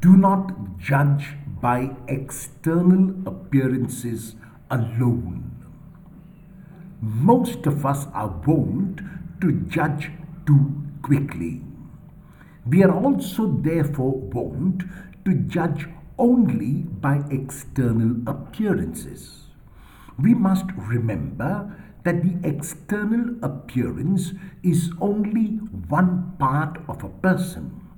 do not judge by external appearances alone. Most of us are wont to judge too quickly. We are also therefore wont to judge only by external appearances. We must remember that the external appearance is only one part of a person.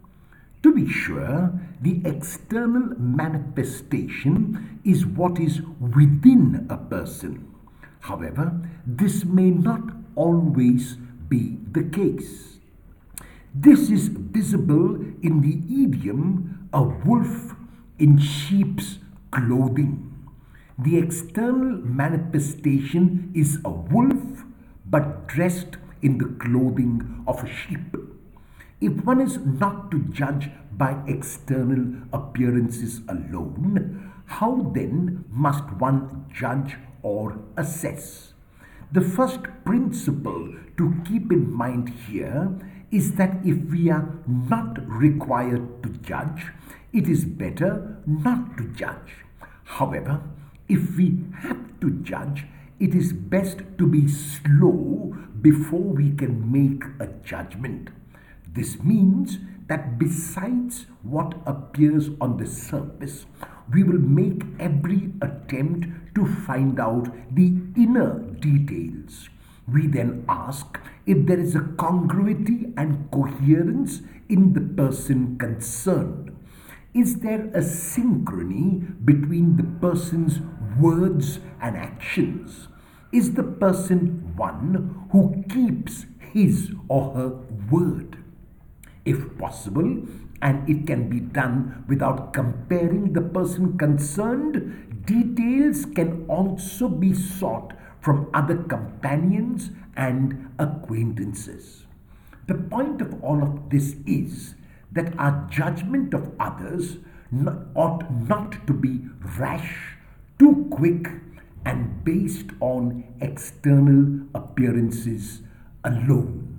To be sure, the external manifestation is what is within a person. However, this may not always be the case. This is visible in the idiom a wolf in sheep's clothing. The external manifestation is a wolf but dressed in the clothing of a sheep. If one is not to judge by external appearances alone, how then must one judge or assess? The first principle to keep in mind here is that if we are not required to judge, it is better not to judge. However, if we have to judge, it is best to be slow before we can make a judgment. This means that besides what appears on the surface, we will make every attempt to find out the inner details. We then ask if there is a congruity and coherence in the person concerned. Is there a synchrony between the person's words and actions? Is the person one who keeps his or her word? If possible, and it can be done without comparing the person concerned, details can also be sought from other companions and acquaintances. The point of all of this is that our judgment of others ought not to be rash, too quick, and based on external appearances alone.